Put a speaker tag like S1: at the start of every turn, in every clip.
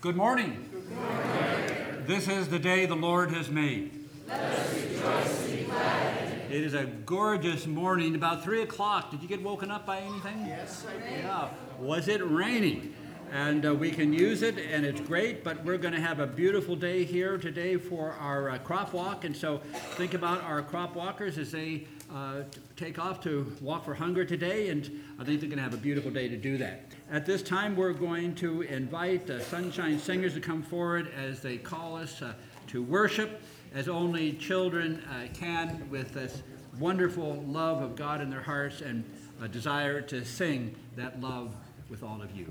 S1: Good morning. This is the day the Lord has made. It is a gorgeous morning, about 3 o'clock. Did you get woken up by anything?
S2: Yes, I did.
S1: Yeah. Was it raining? And uh, we can use it, and it's great, but we're going to have a beautiful day here today for our uh, crop walk. And so think about our crop walkers as they uh, take off to walk for hunger today, and I think they're going to have a beautiful day to do that. At this time, we're going to invite the Sunshine Singers to come forward as they call us uh, to worship, as only children uh, can, with this wonderful love of God in their hearts and a desire to sing that love with all of you.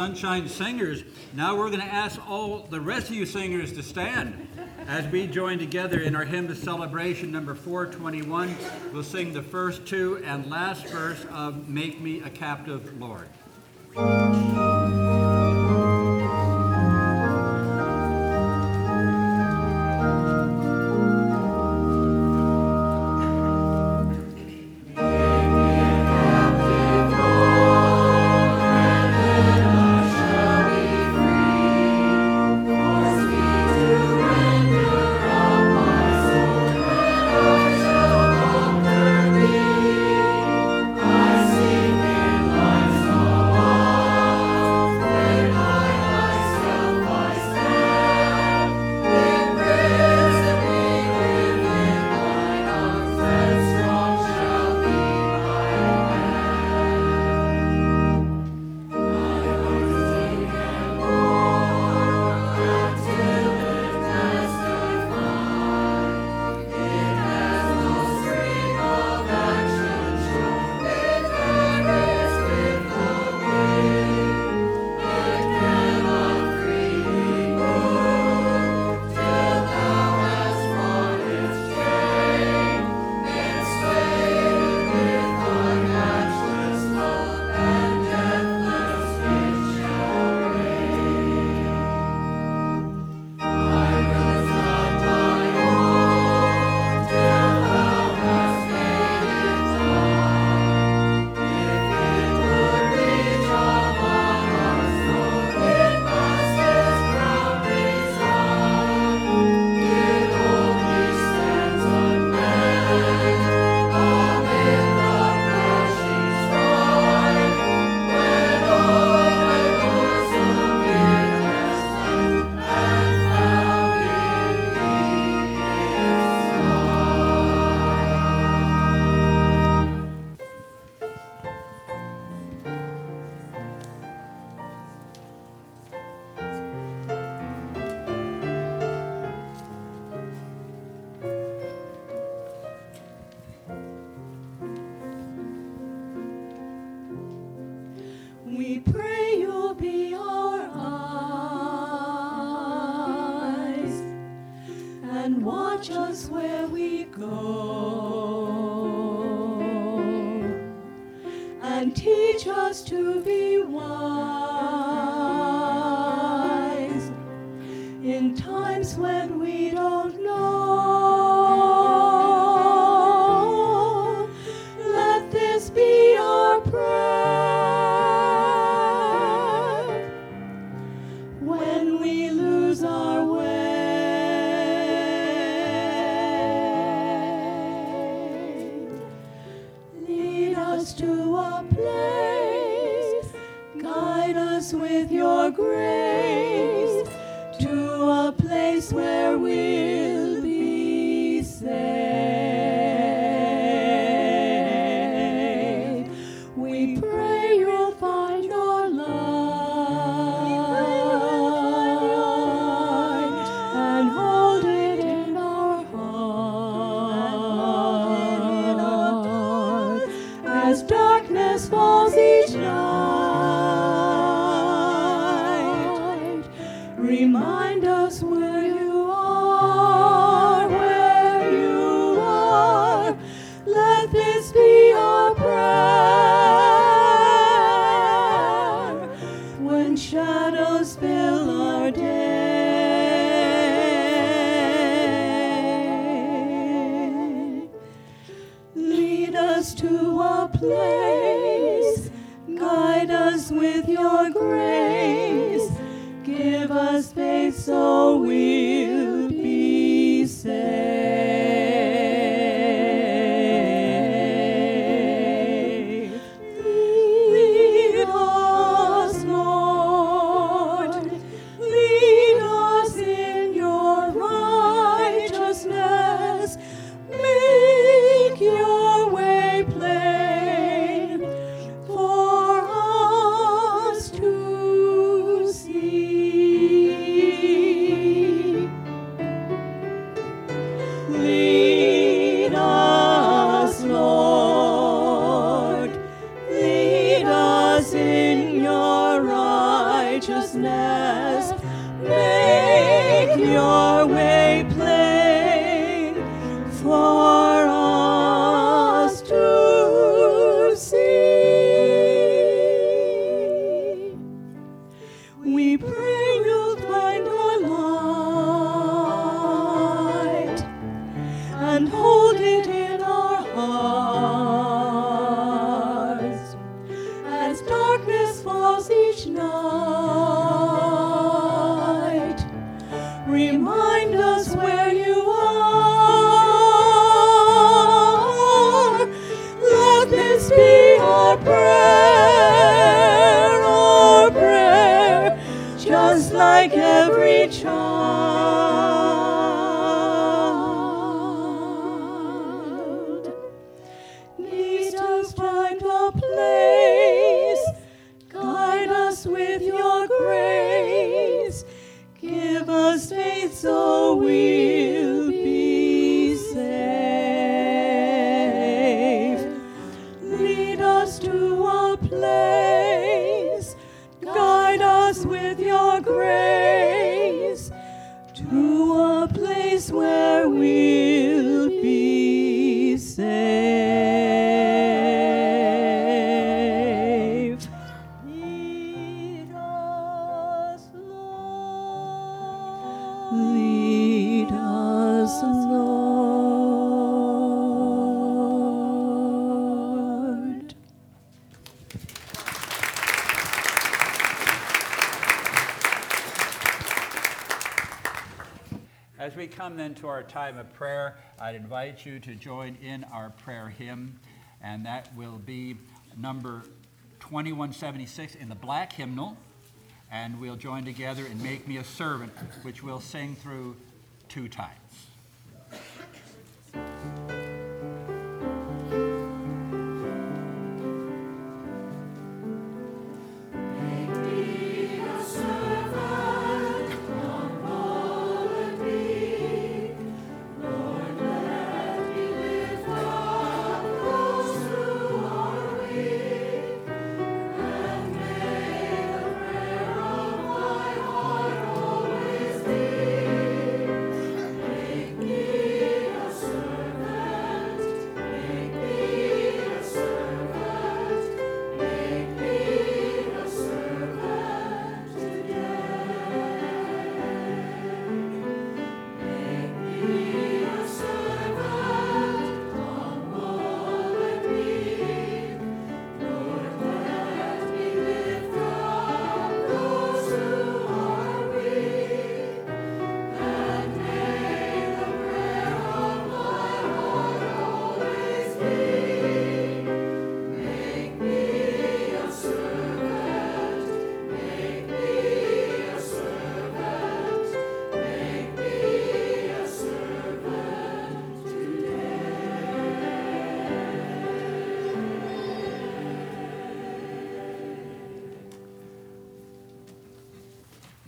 S1: Sunshine Singers. Now we're going to ask all the rest of you singers to stand as we join together in our hymn of celebration number 421. We'll sing the first two and last verse of Make Me a Captive, Lord.
S3: just want. make your way. As
S2: we come then to our time of prayer, I'd invite you to join in our prayer hymn, and that will be number 2176 in the black hymnal. And we'll join together and Make Me a Servant, which we'll sing through two times.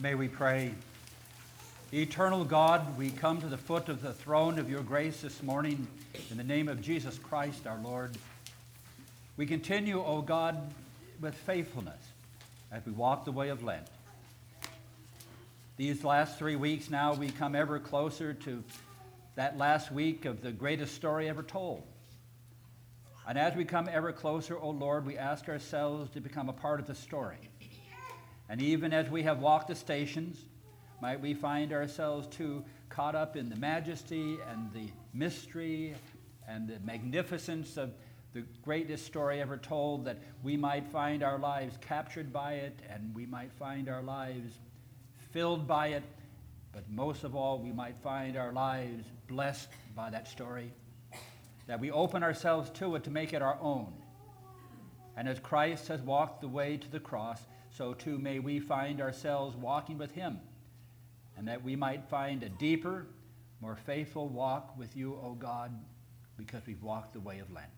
S2: May we pray. Eternal God, we come to the foot of the throne of your grace this morning in the name of Jesus Christ our Lord. We continue, O oh God, with faithfulness as we walk the way of Lent. These last three weeks now, we come ever closer to that last week of the greatest story ever told. And as we come ever closer, O oh Lord, we ask ourselves to become a part of the story. And even as we have walked the stations, might we find ourselves too caught up in the majesty and the mystery and the magnificence of the greatest story ever told, that we might find our lives captured by it and we might find our lives filled by it, but most of all, we might find our lives blessed by that story, that we open ourselves to it to make it our own. And as Christ has walked the way to the cross, so too may we find ourselves walking with him, and that we might find a deeper, more faithful walk with you, O God, because we've walked the way of Lent.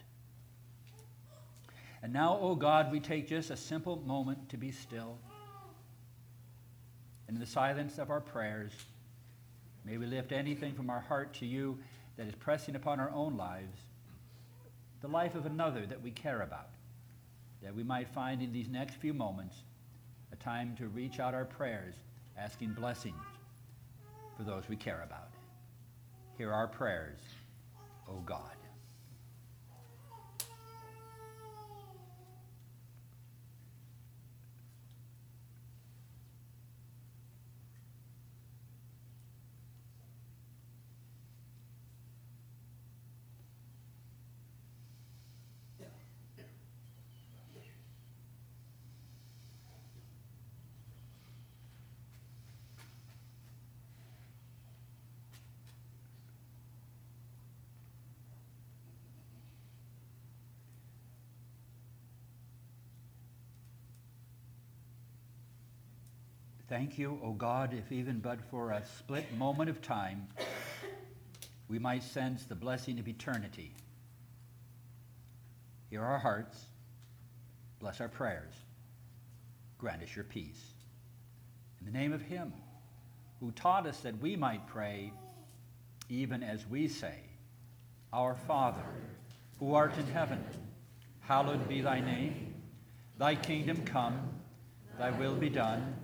S2: And now, O God, we take just a simple moment to be still. In the silence of our prayers, may we lift anything from our heart to you that is pressing upon our own lives, the life of another that we care about, that we might find in these next few moments a time to reach out our prayers, asking blessings for those we care about. Hear our prayers, O God. Thank you, O God, if even but for a split moment of time, we might sense the blessing of eternity. Hear our hearts, bless our prayers, grant us your peace. In the name of Him who taught us that we might pray, even as we say, Our Father, who art in heaven, hallowed be thy name. Thy kingdom come, thy will be done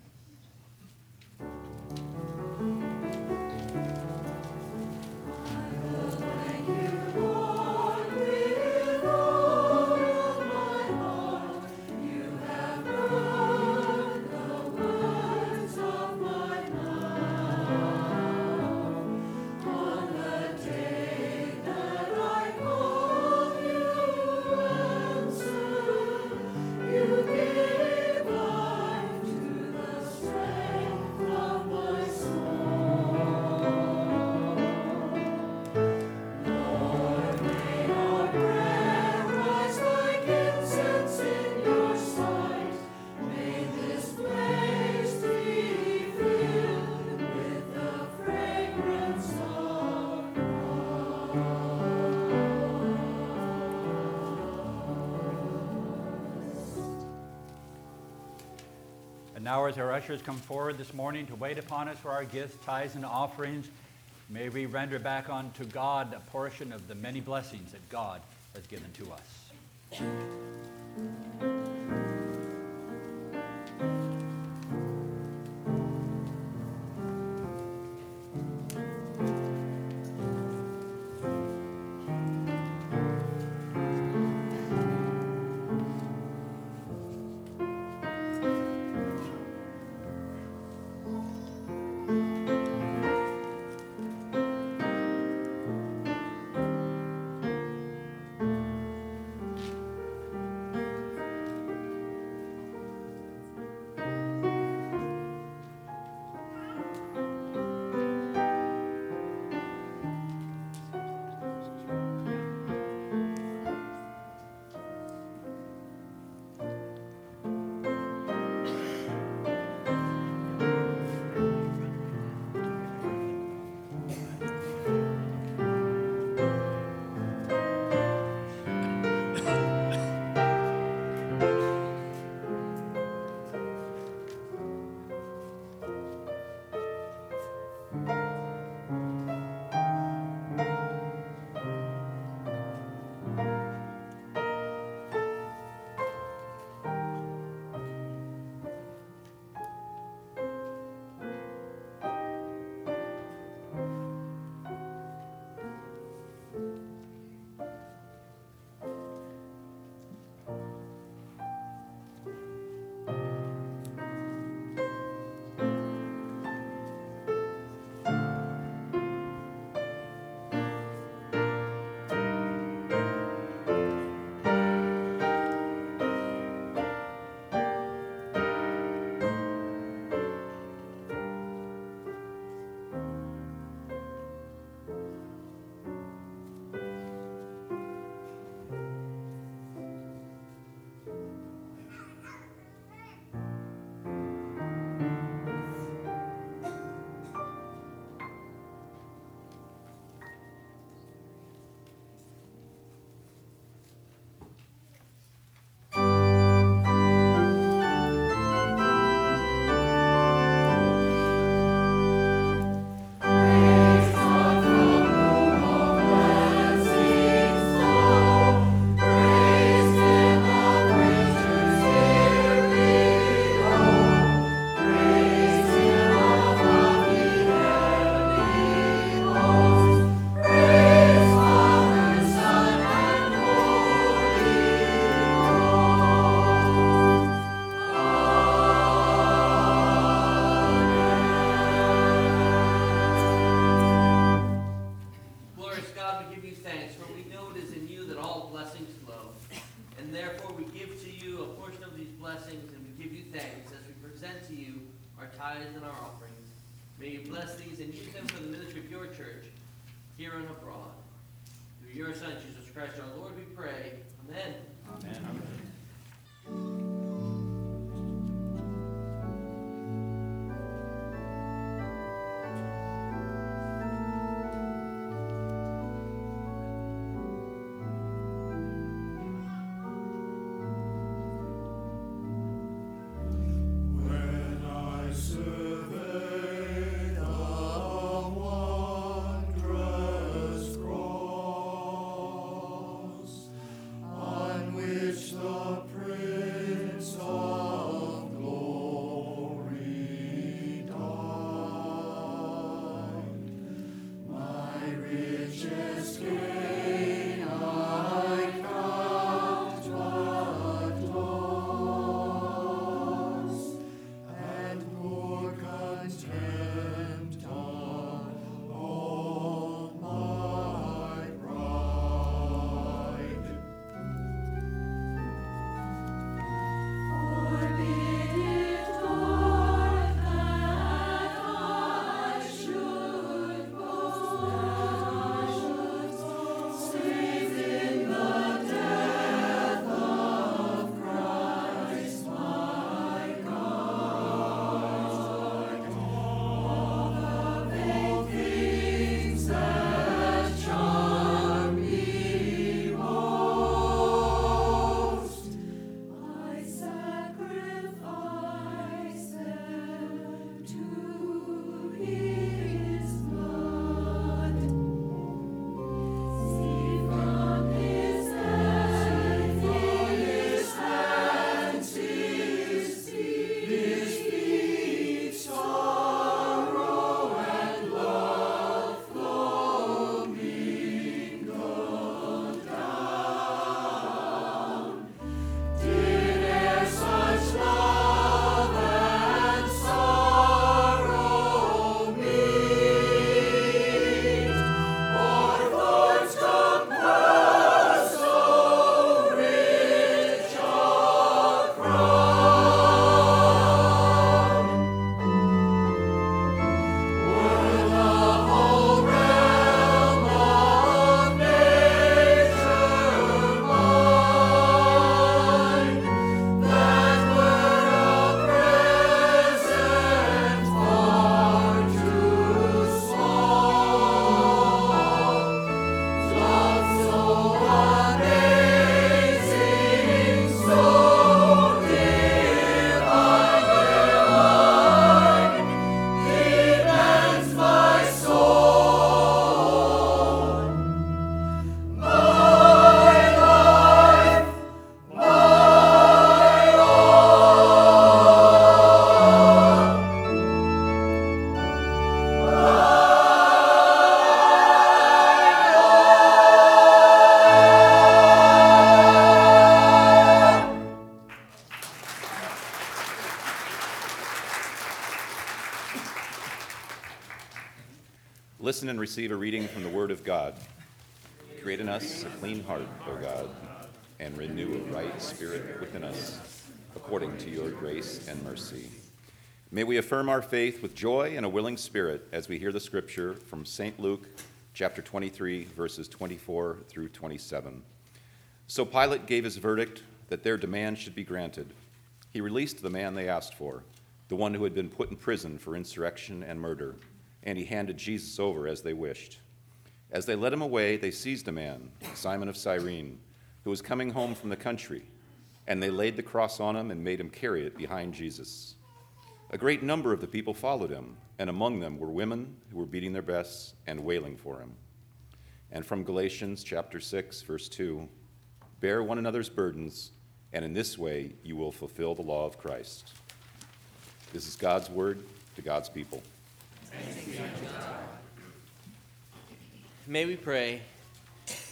S2: Now, as our ushers come forward this morning to wait upon us for our gifts, tithes, and offerings, may we render back unto God a portion of the many blessings that God has given to us.
S4: And receive a reading from the Word of God. Create in us a clean heart, O God, and renew a right spirit within us, according to your grace and mercy. May we affirm our faith with joy and a willing spirit as we hear the scripture from St. Luke chapter 23, verses 24 through 27. So Pilate gave his verdict that their demand should be granted. He released the man they asked for, the one who had been put in prison for insurrection and murder, and he handed Jesus over as they wished. As they led him away, they seized a man, Simon of Cyrene, who was coming home from the country, and they laid the cross on him and made him carry it behind Jesus. A great number of the people followed him, and among them were women who were beating their breasts and wailing for him. And from Galatians chapter 6, verse 2 Bear one another's burdens, and in this way you will fulfill the law of Christ. This is God's word to God's people.
S5: May we pray.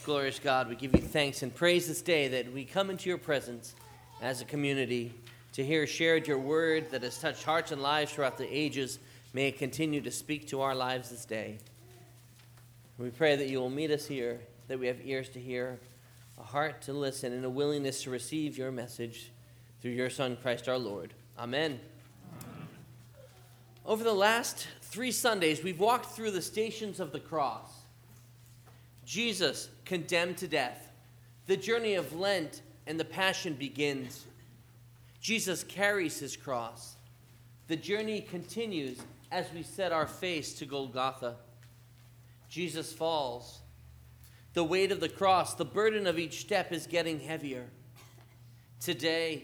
S5: Glorious God, we give you thanks and praise this day that we come into your presence as a community to hear shared your word that has touched hearts and lives throughout the ages. May it continue to speak to our lives this day. We pray that you will meet us here, that we have ears to hear, a heart to listen, and a willingness to receive your message. Through your Son, Christ our Lord. Amen. Over the last three Sundays, we've walked through the stations of the cross. Jesus condemned to death. The journey of Lent and the Passion begins. Jesus carries his cross. The journey continues as we set our face to Golgotha. Jesus falls. The weight of the cross, the burden of each step is getting heavier. Today,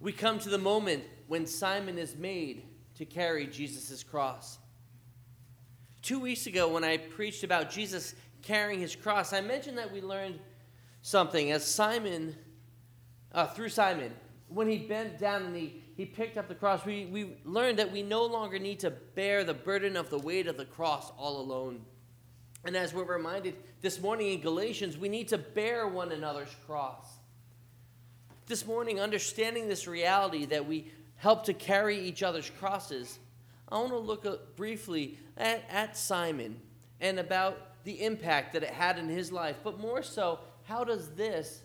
S5: we come to the moment when Simon is made to carry Jesus' cross. Two weeks ago, when I preached about Jesus carrying his cross, I mentioned that we learned something as Simon, uh, through Simon, when he bent down and he, he picked up the cross, we, we learned that we no longer need to bear the burden of the weight of the cross all alone. And as we're reminded this morning in Galatians, we need to bear one another's cross. This morning, understanding this reality that we help to carry each other's crosses, I want to look briefly at, at Simon and about the impact that it had in his life, but more so, how does this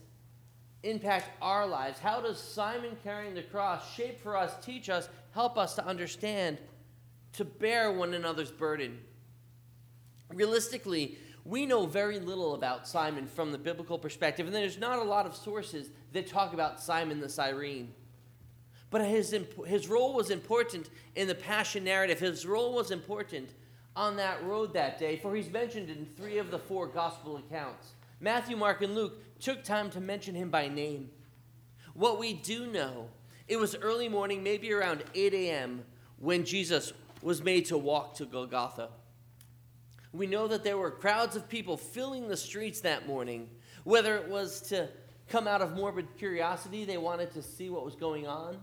S5: impact our lives? How does Simon carrying the cross shape for us, teach us, help us to understand, to bear one another's burden? Realistically, we know very little about Simon from the biblical perspective, and there's not a lot of sources that talk about Simon the Cyrene. But his, his role was important in the Passion narrative. His role was important on that road that day, for he's mentioned in three of the four gospel accounts. Matthew, Mark, and Luke took time to mention him by name. What we do know, it was early morning, maybe around 8 a.m., when Jesus was made to walk to Golgotha. We know that there were crowds of people filling the streets that morning, whether it was to come out of morbid curiosity, they wanted to see what was going on,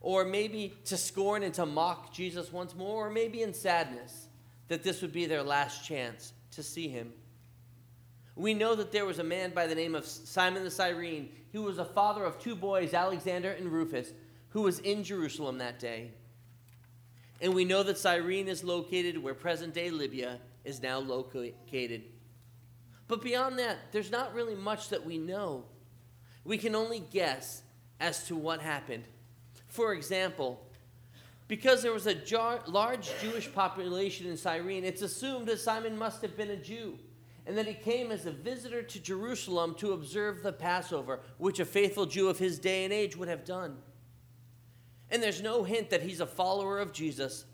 S5: or maybe to scorn and to mock Jesus once more, or maybe in sadness that this would be their last chance to see him. We know that there was a man by the name of Simon the Cyrene, who was a father of two boys, Alexander and Rufus, who was in Jerusalem that day. And we know that Cyrene is located where present day Libya is now located. But beyond that, there's not really much that we know. We can only guess as to what happened. For example, because there was a jar- large Jewish population in Cyrene, it's assumed that Simon must have been a Jew and that he came as a visitor to Jerusalem to observe the Passover, which a faithful Jew of his day and age would have done. And there's no hint that he's a follower of Jesus,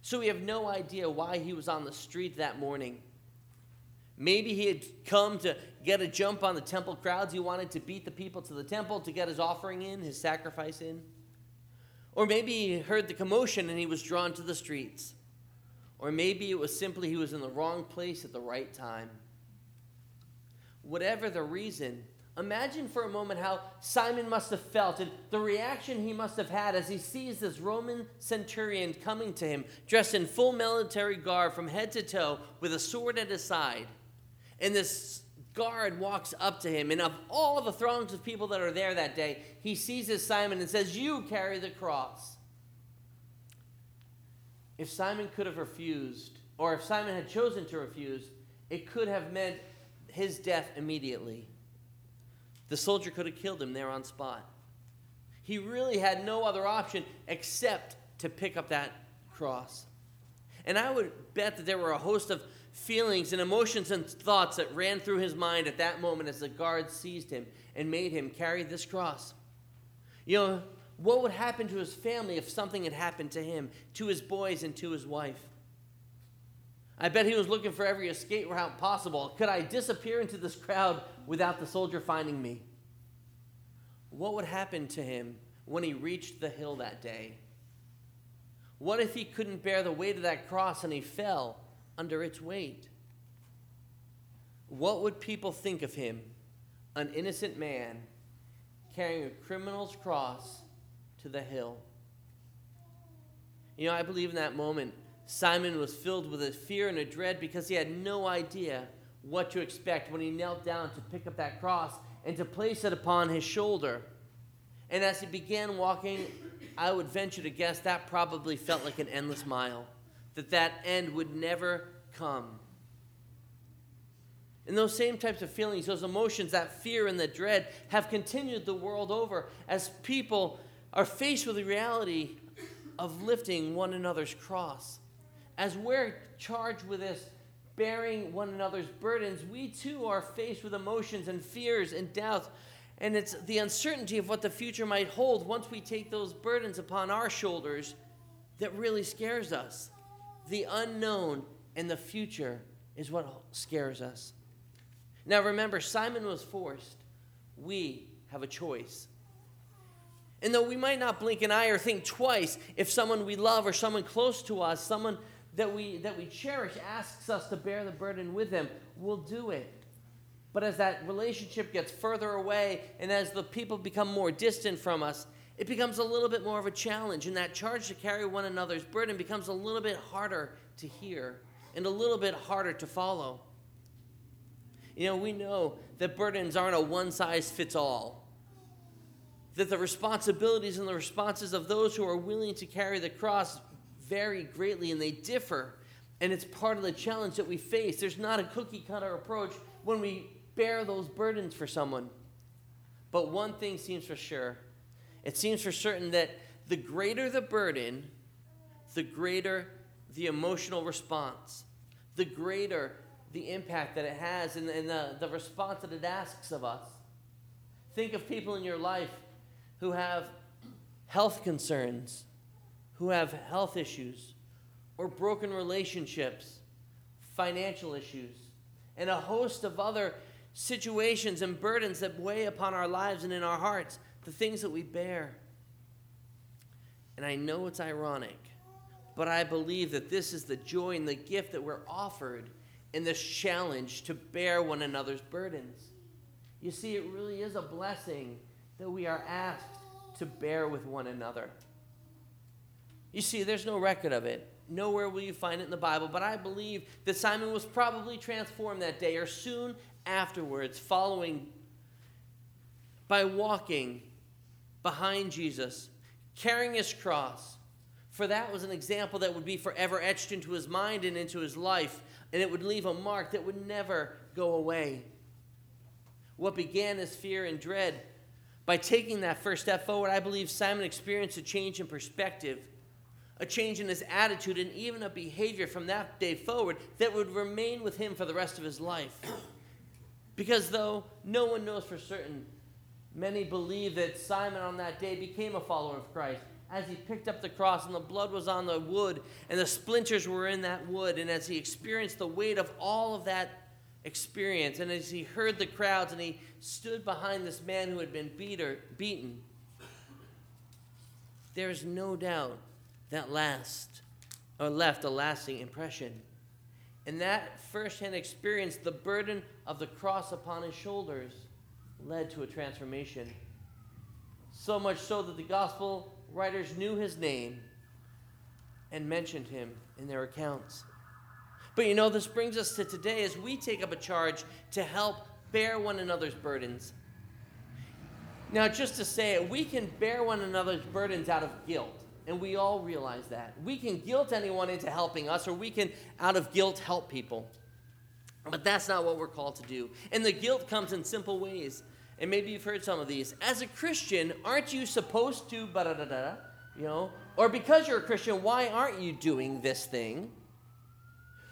S5: so we have no idea why he was on the street that morning. Maybe he had come to get a jump on the temple crowds. He wanted to beat the people to the temple to get his offering in, his sacrifice in. Or maybe he heard the commotion and he was drawn to the streets. Or maybe it was simply he was in the wrong place at the right time. Whatever the reason, imagine for a moment how Simon must have felt and the reaction he must have had as he sees this Roman centurion coming to him, dressed in full military garb from head to toe, with a sword at his side. And this guard walks up to him, and of all the throngs of people that are there that day, he seizes Simon and says, You carry the cross. If Simon could have refused, or if Simon had chosen to refuse, it could have meant his death immediately. The soldier could have killed him there on spot. He really had no other option except to pick up that cross. And I would bet that there were a host of feelings and emotions and thoughts that ran through his mind at that moment as the guards seized him and made him carry this cross. You know, what would happen to his family if something had happened to him, to his boys, and to his wife? I bet he was looking for every escape route possible. Could I disappear into this crowd without the soldier finding me? What would happen to him when he reached the hill that day? What if he couldn't bear the weight of that cross and he fell under its weight? What would people think of him, an innocent man carrying a criminal's cross to the hill? You know, I believe in that moment Simon was filled with a fear and a dread because he had no idea what to expect when he knelt down to pick up that cross and to place it upon his shoulder. And as he began walking, I would venture to guess that probably felt like an endless mile, that that end would never come. And those same types of feelings, those emotions, that fear and the dread have continued the world over as people are faced with the reality of lifting one another's cross. As we're charged with this, bearing one another's burdens, we too are faced with emotions and fears and doubts. And it's the uncertainty of what the future might hold once we take those burdens upon our shoulders that really scares us. The unknown and the future is what scares us. Now remember, Simon was forced. We have a choice. And though we might not blink an eye or think twice if someone we love or someone close to us, someone that we, that we cherish, asks us to bear the burden with them, we'll do it. But as that relationship gets further away and as the people become more distant from us, it becomes a little bit more of a challenge. And that charge to carry one another's burden becomes a little bit harder to hear and a little bit harder to follow. You know, we know that burdens aren't a one size fits all that the responsibilities and the responses of those who are willing to carry the cross vary greatly and they differ. And it's part of the challenge that we face. There's not a cookie cutter approach when we bear those burdens for someone. But one thing seems for sure it seems for certain that the greater the burden, the greater the emotional response, the greater the impact that it has and, and the, the response that it asks of us. Think of people in your life who have health concerns, who have health issues, or broken relationships, financial issues, and a host of other situations and burdens that weigh upon our lives and in our hearts, the things that we bear. And I know it's ironic, but I believe that this is the joy and the gift that we're offered in this challenge to bear one another's burdens. You see, it really is a blessing that we are asked to bear with one another. You see, there's no record of it. Nowhere will you find it in the Bible, but I believe that Simon was probably transformed that day or soon afterwards, following by walking behind Jesus, carrying his cross. For that was an example that would be forever etched into his mind and into his life, and it would leave a mark that would never go away. What began as fear and dread by taking that first step forward, I believe Simon experienced a change in perspective, a change in his attitude, and even a behavior from that day forward that would remain with him for the rest of his life. Because though no one knows for certain, many believe that Simon on that day became a follower of Christ as he picked up the cross and the blood was on the wood and the splinters were in that wood, and as he experienced the weight of all of that experience. And as he heard the crowds and he stood behind this man who had been beater, beaten, there is no doubt that last or left a lasting impression. And that firsthand experience, the burden of the cross upon his shoulders, led to a transformation. So much so that the gospel writers knew his name and mentioned him in their accounts. But you know, this brings us to today as we take up a charge to help bear one another's burdens. Now, just to say it, we can bear one another's burdens out of guilt, and we all realize that. We can guilt anyone into helping us, or we can, out of guilt, help people. But that's not what we're called to do. And the guilt comes in simple ways. And maybe you've heard some of these. As a Christian, aren't you supposed to, da da da, you know? Or because you're a Christian, why aren't you doing this thing?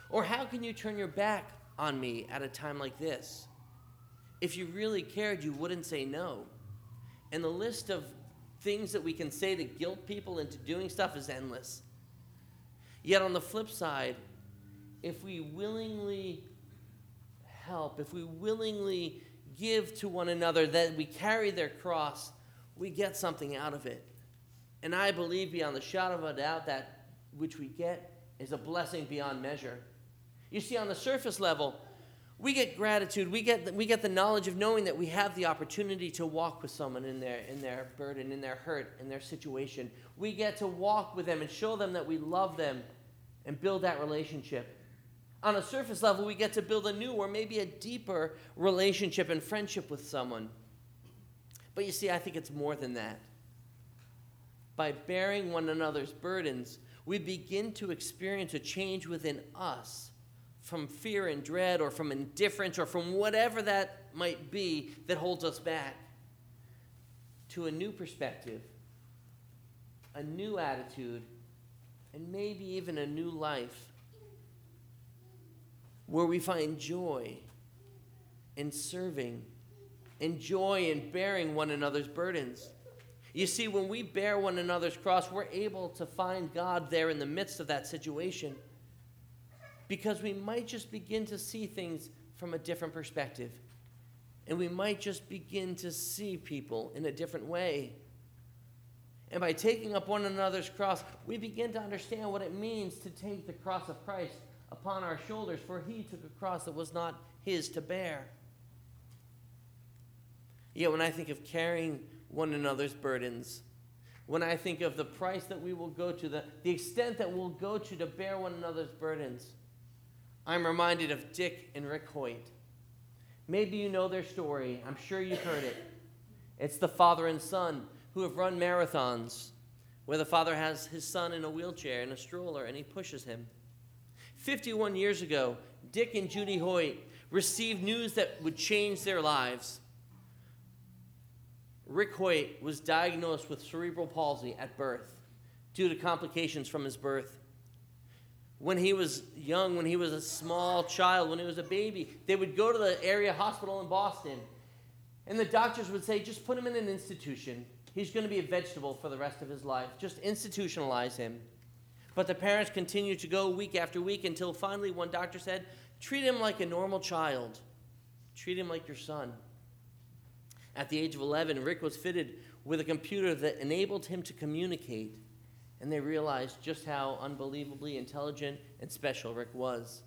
S5: Or how can you turn your back on me at a time like this? If you really cared, you wouldn't say no. And the list of things that we can say to guilt people into doing stuff is endless. Yet on the flip side, if we willingly help, if we willingly give to one another, that we carry their cross, we get something out of it. And I believe beyond the shadow of a doubt that which we get is a blessing beyond measure. You see, on the surface level, we get gratitude. We get, the, we get the knowledge of knowing that we have the opportunity to walk with someone in their, in their burden, in their hurt, in their situation. We get to walk with them and show them that we love them and build that relationship. On a surface level, we get to build a new or maybe a deeper relationship and friendship with someone. But you see, I think it's more than that. By bearing one another's burdens, we begin to experience a change within us from fear and dread or from indifference or from whatever that might be that holds us back to a new perspective, a new attitude, and maybe even a new life where we find joy in serving and joy in bearing one another's burdens. You see, when we bear one another's cross, we're able to find God there in the midst of that situation because we might just begin to see things from a different perspective. And we might just begin to see people in a different way. And by taking up one another's cross, we begin to understand what it means to take the cross of Christ upon our shoulders, for he took a cross that was not his to bear. Yet when I think of carrying one another's burdens, when I think of the price that we will go to, the, the extent that we'll go to to bear one another's burdens, I'm reminded of Dick and Rick Hoyt. Maybe you know their story. I'm sure you've heard it. It's the father and son who have run marathons where the father has his son in a wheelchair in a stroller and he pushes him. 51 years ago, Dick and Judy Hoyt received news that would change their lives. Rick Hoyt was diagnosed with cerebral palsy at birth due to complications from his birth. When he was young, when he was a small child, when he was a baby, they would go to the area hospital in Boston, and the doctors would say, just put him in an institution. He's going to be a vegetable for the rest of his life. Just institutionalize him. But the parents continued to go week after week until finally one doctor said, treat him like a normal child. Treat him like your son. At the age of 11, Rick was fitted with a computer that enabled him to communicate, and they realized just how unbelievably intelligent and special Rick was.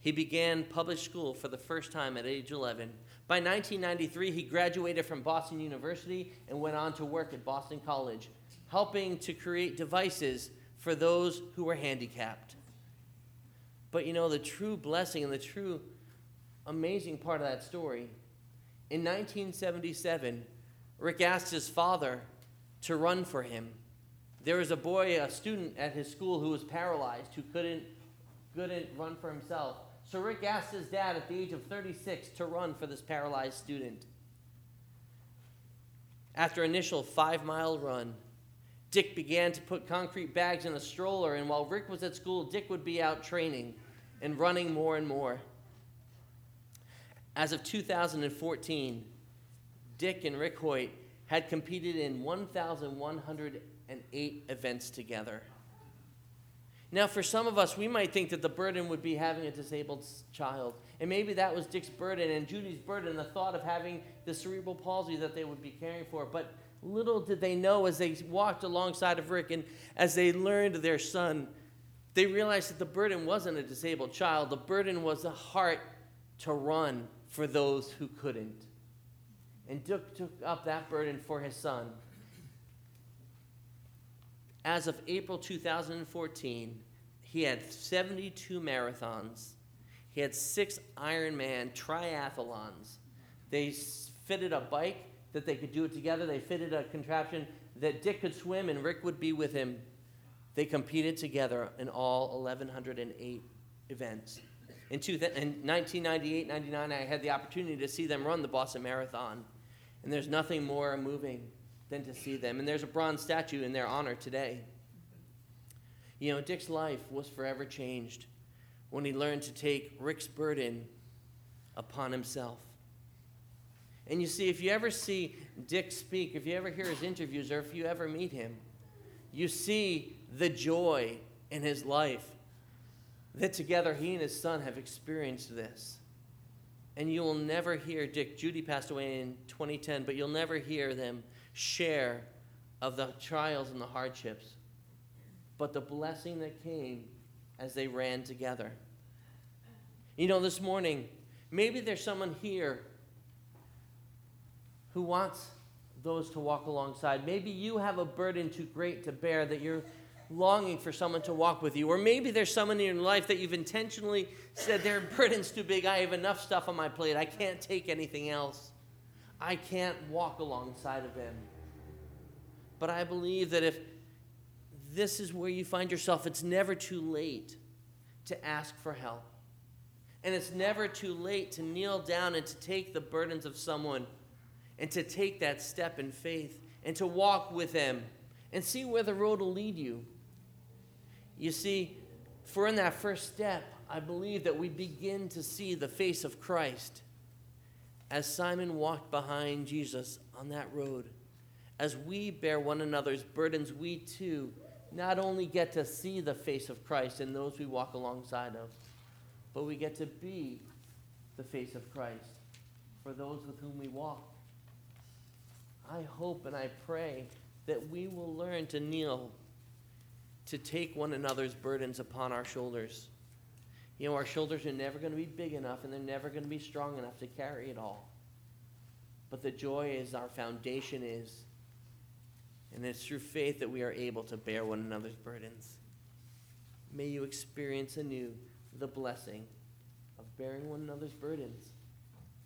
S5: He began public school for the first time at age 11. By 1993, he graduated from Boston University and went on to work at Boston College, helping to create devices for those who were handicapped. But you know, the true blessing and the true amazing part of that story in 1977, Rick asked his father to run for him. There was a boy, a student at his school who was paralyzed, who couldn't, couldn't run for himself. So Rick asked his dad at the age of 36 to run for this paralyzed student. After initial five mile run, Dick began to put concrete bags in a stroller, and while Rick was at school, Dick would be out training and running more and more. As of 2014, Dick and Rick Hoyt had competed in 1,108 events together. Now, for some of us, we might think that the burden would be having a disabled child. And maybe that was Dick's burden and Judy's burden, the thought of having the cerebral palsy that they would be caring for. But little did they know as they walked alongside of Rick and as they learned their son, they realized that the burden wasn't a disabled child. The burden was a heart to run for those who couldn't. And Dick took up that burden for his son. As of April 2014, he had 72 marathons. He had six Ironman triathlons. They fitted a bike that they could do it together. They fitted a contraption that Dick could swim and Rick would be with him. They competed together in all 1,108 events. In, two, in 1998 99, I had the opportunity to see them run the Boston Marathon. And there's nothing more moving than to see them. And there's a bronze statue in their honor today. You know, Dick's life was forever changed when he learned to take Rick's burden upon himself. And you see, if you ever see Dick speak, if you ever hear his interviews, or if you ever meet him, you see the joy in his life that together he and his son have experienced this. And you will never hear Dick, Judy passed away in 2010, but you'll never hear them share of the trials and the hardships, but the blessing that came as they ran together. You know, this morning, maybe there's someone here who wants those to walk alongside. Maybe you have a burden too great to bear that you're longing for someone to walk with you. Or maybe there's someone in your life that you've intentionally said, their burden's too big. I have enough stuff on my plate. I can't take anything else. I can't walk alongside of them. But I believe that if this is where you find yourself, it's never too late to ask for help. And it's never too late to kneel down and to take the burdens of someone and to take that step in faith and to walk with them and see where the road will lead you. You see, for in that first step, I believe that we begin to see the face of Christ as Simon walked behind Jesus on that road. As we bear one another's burdens, we too not only get to see the face of Christ in those we walk alongside of, but we get to be the face of Christ for those with whom we walk. I hope and I pray that we will learn to kneel, to take one another's burdens upon our shoulders. You know, our shoulders are never going to be big enough and they're never going to be strong enough to carry it all. But the joy is our foundation is, and it's through faith that we are able to bear one another's burdens. May you experience anew the blessing of bearing one another's burdens.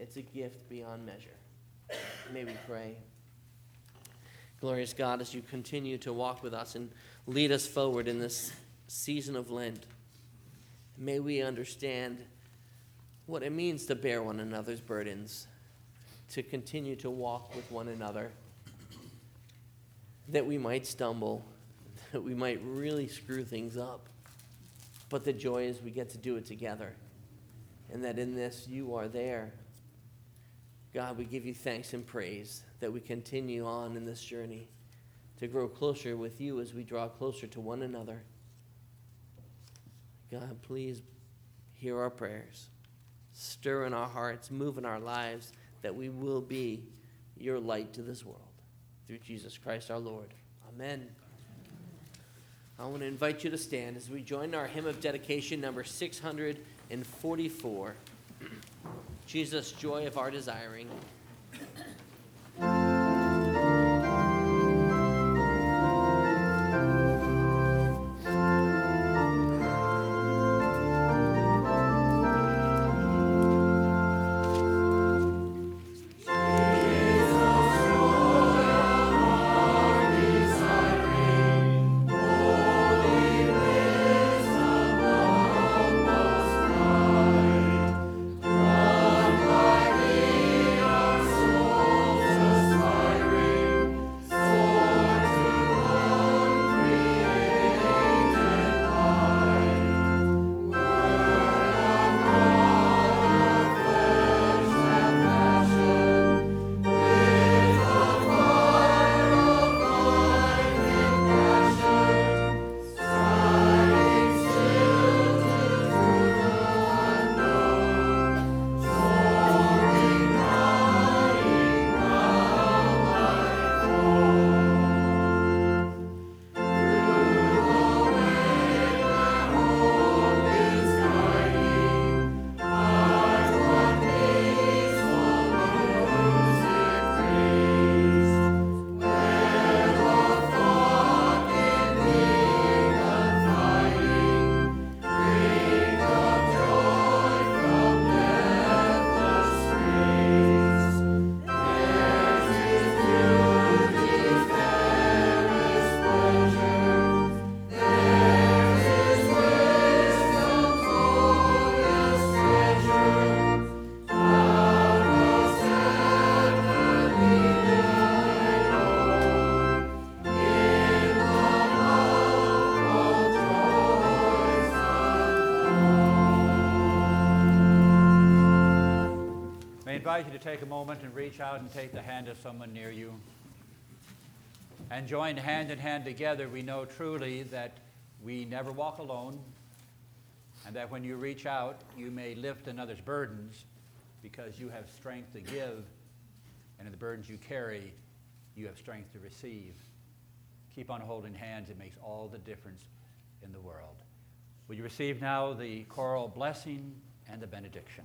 S5: It's a gift beyond measure. May we pray. Glorious God, as you continue to walk with us and lead us forward in this season of Lent, may we understand what it means to bear one another's burdens, to continue to walk with one another, that we might stumble, that we might really screw things up. But the joy is we get to do it together, and that in this you are there. God, we give you thanks and praise that we continue on in this journey to grow closer with you as we draw closer to one another. God, please hear our prayers. Stir in our hearts, move in our lives, that we will be your light to this world. Through Jesus Christ our Lord. Amen. I want to invite you to stand as we join our hymn of dedication number 644 Jesus, joy of our desiring.
S2: Invite you to take a moment and reach out and take the hand of someone near you. And join hand in hand together, we know truly that we never walk alone, and that when you reach out, you may lift another's burdens because you have strength to give, and in the burdens you carry, you have strength to receive. Keep on holding hands, it makes all the difference in the world. Will you receive now the choral blessing and the benediction?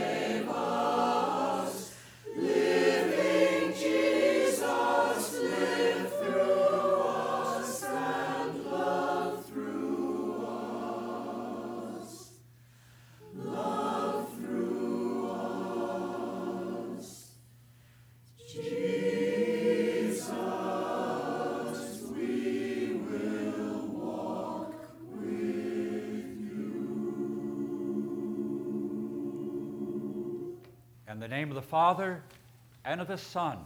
S2: name of the Father, and of the Son,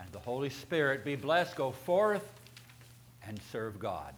S2: and the Holy Spirit, be blessed. Go forth and serve God.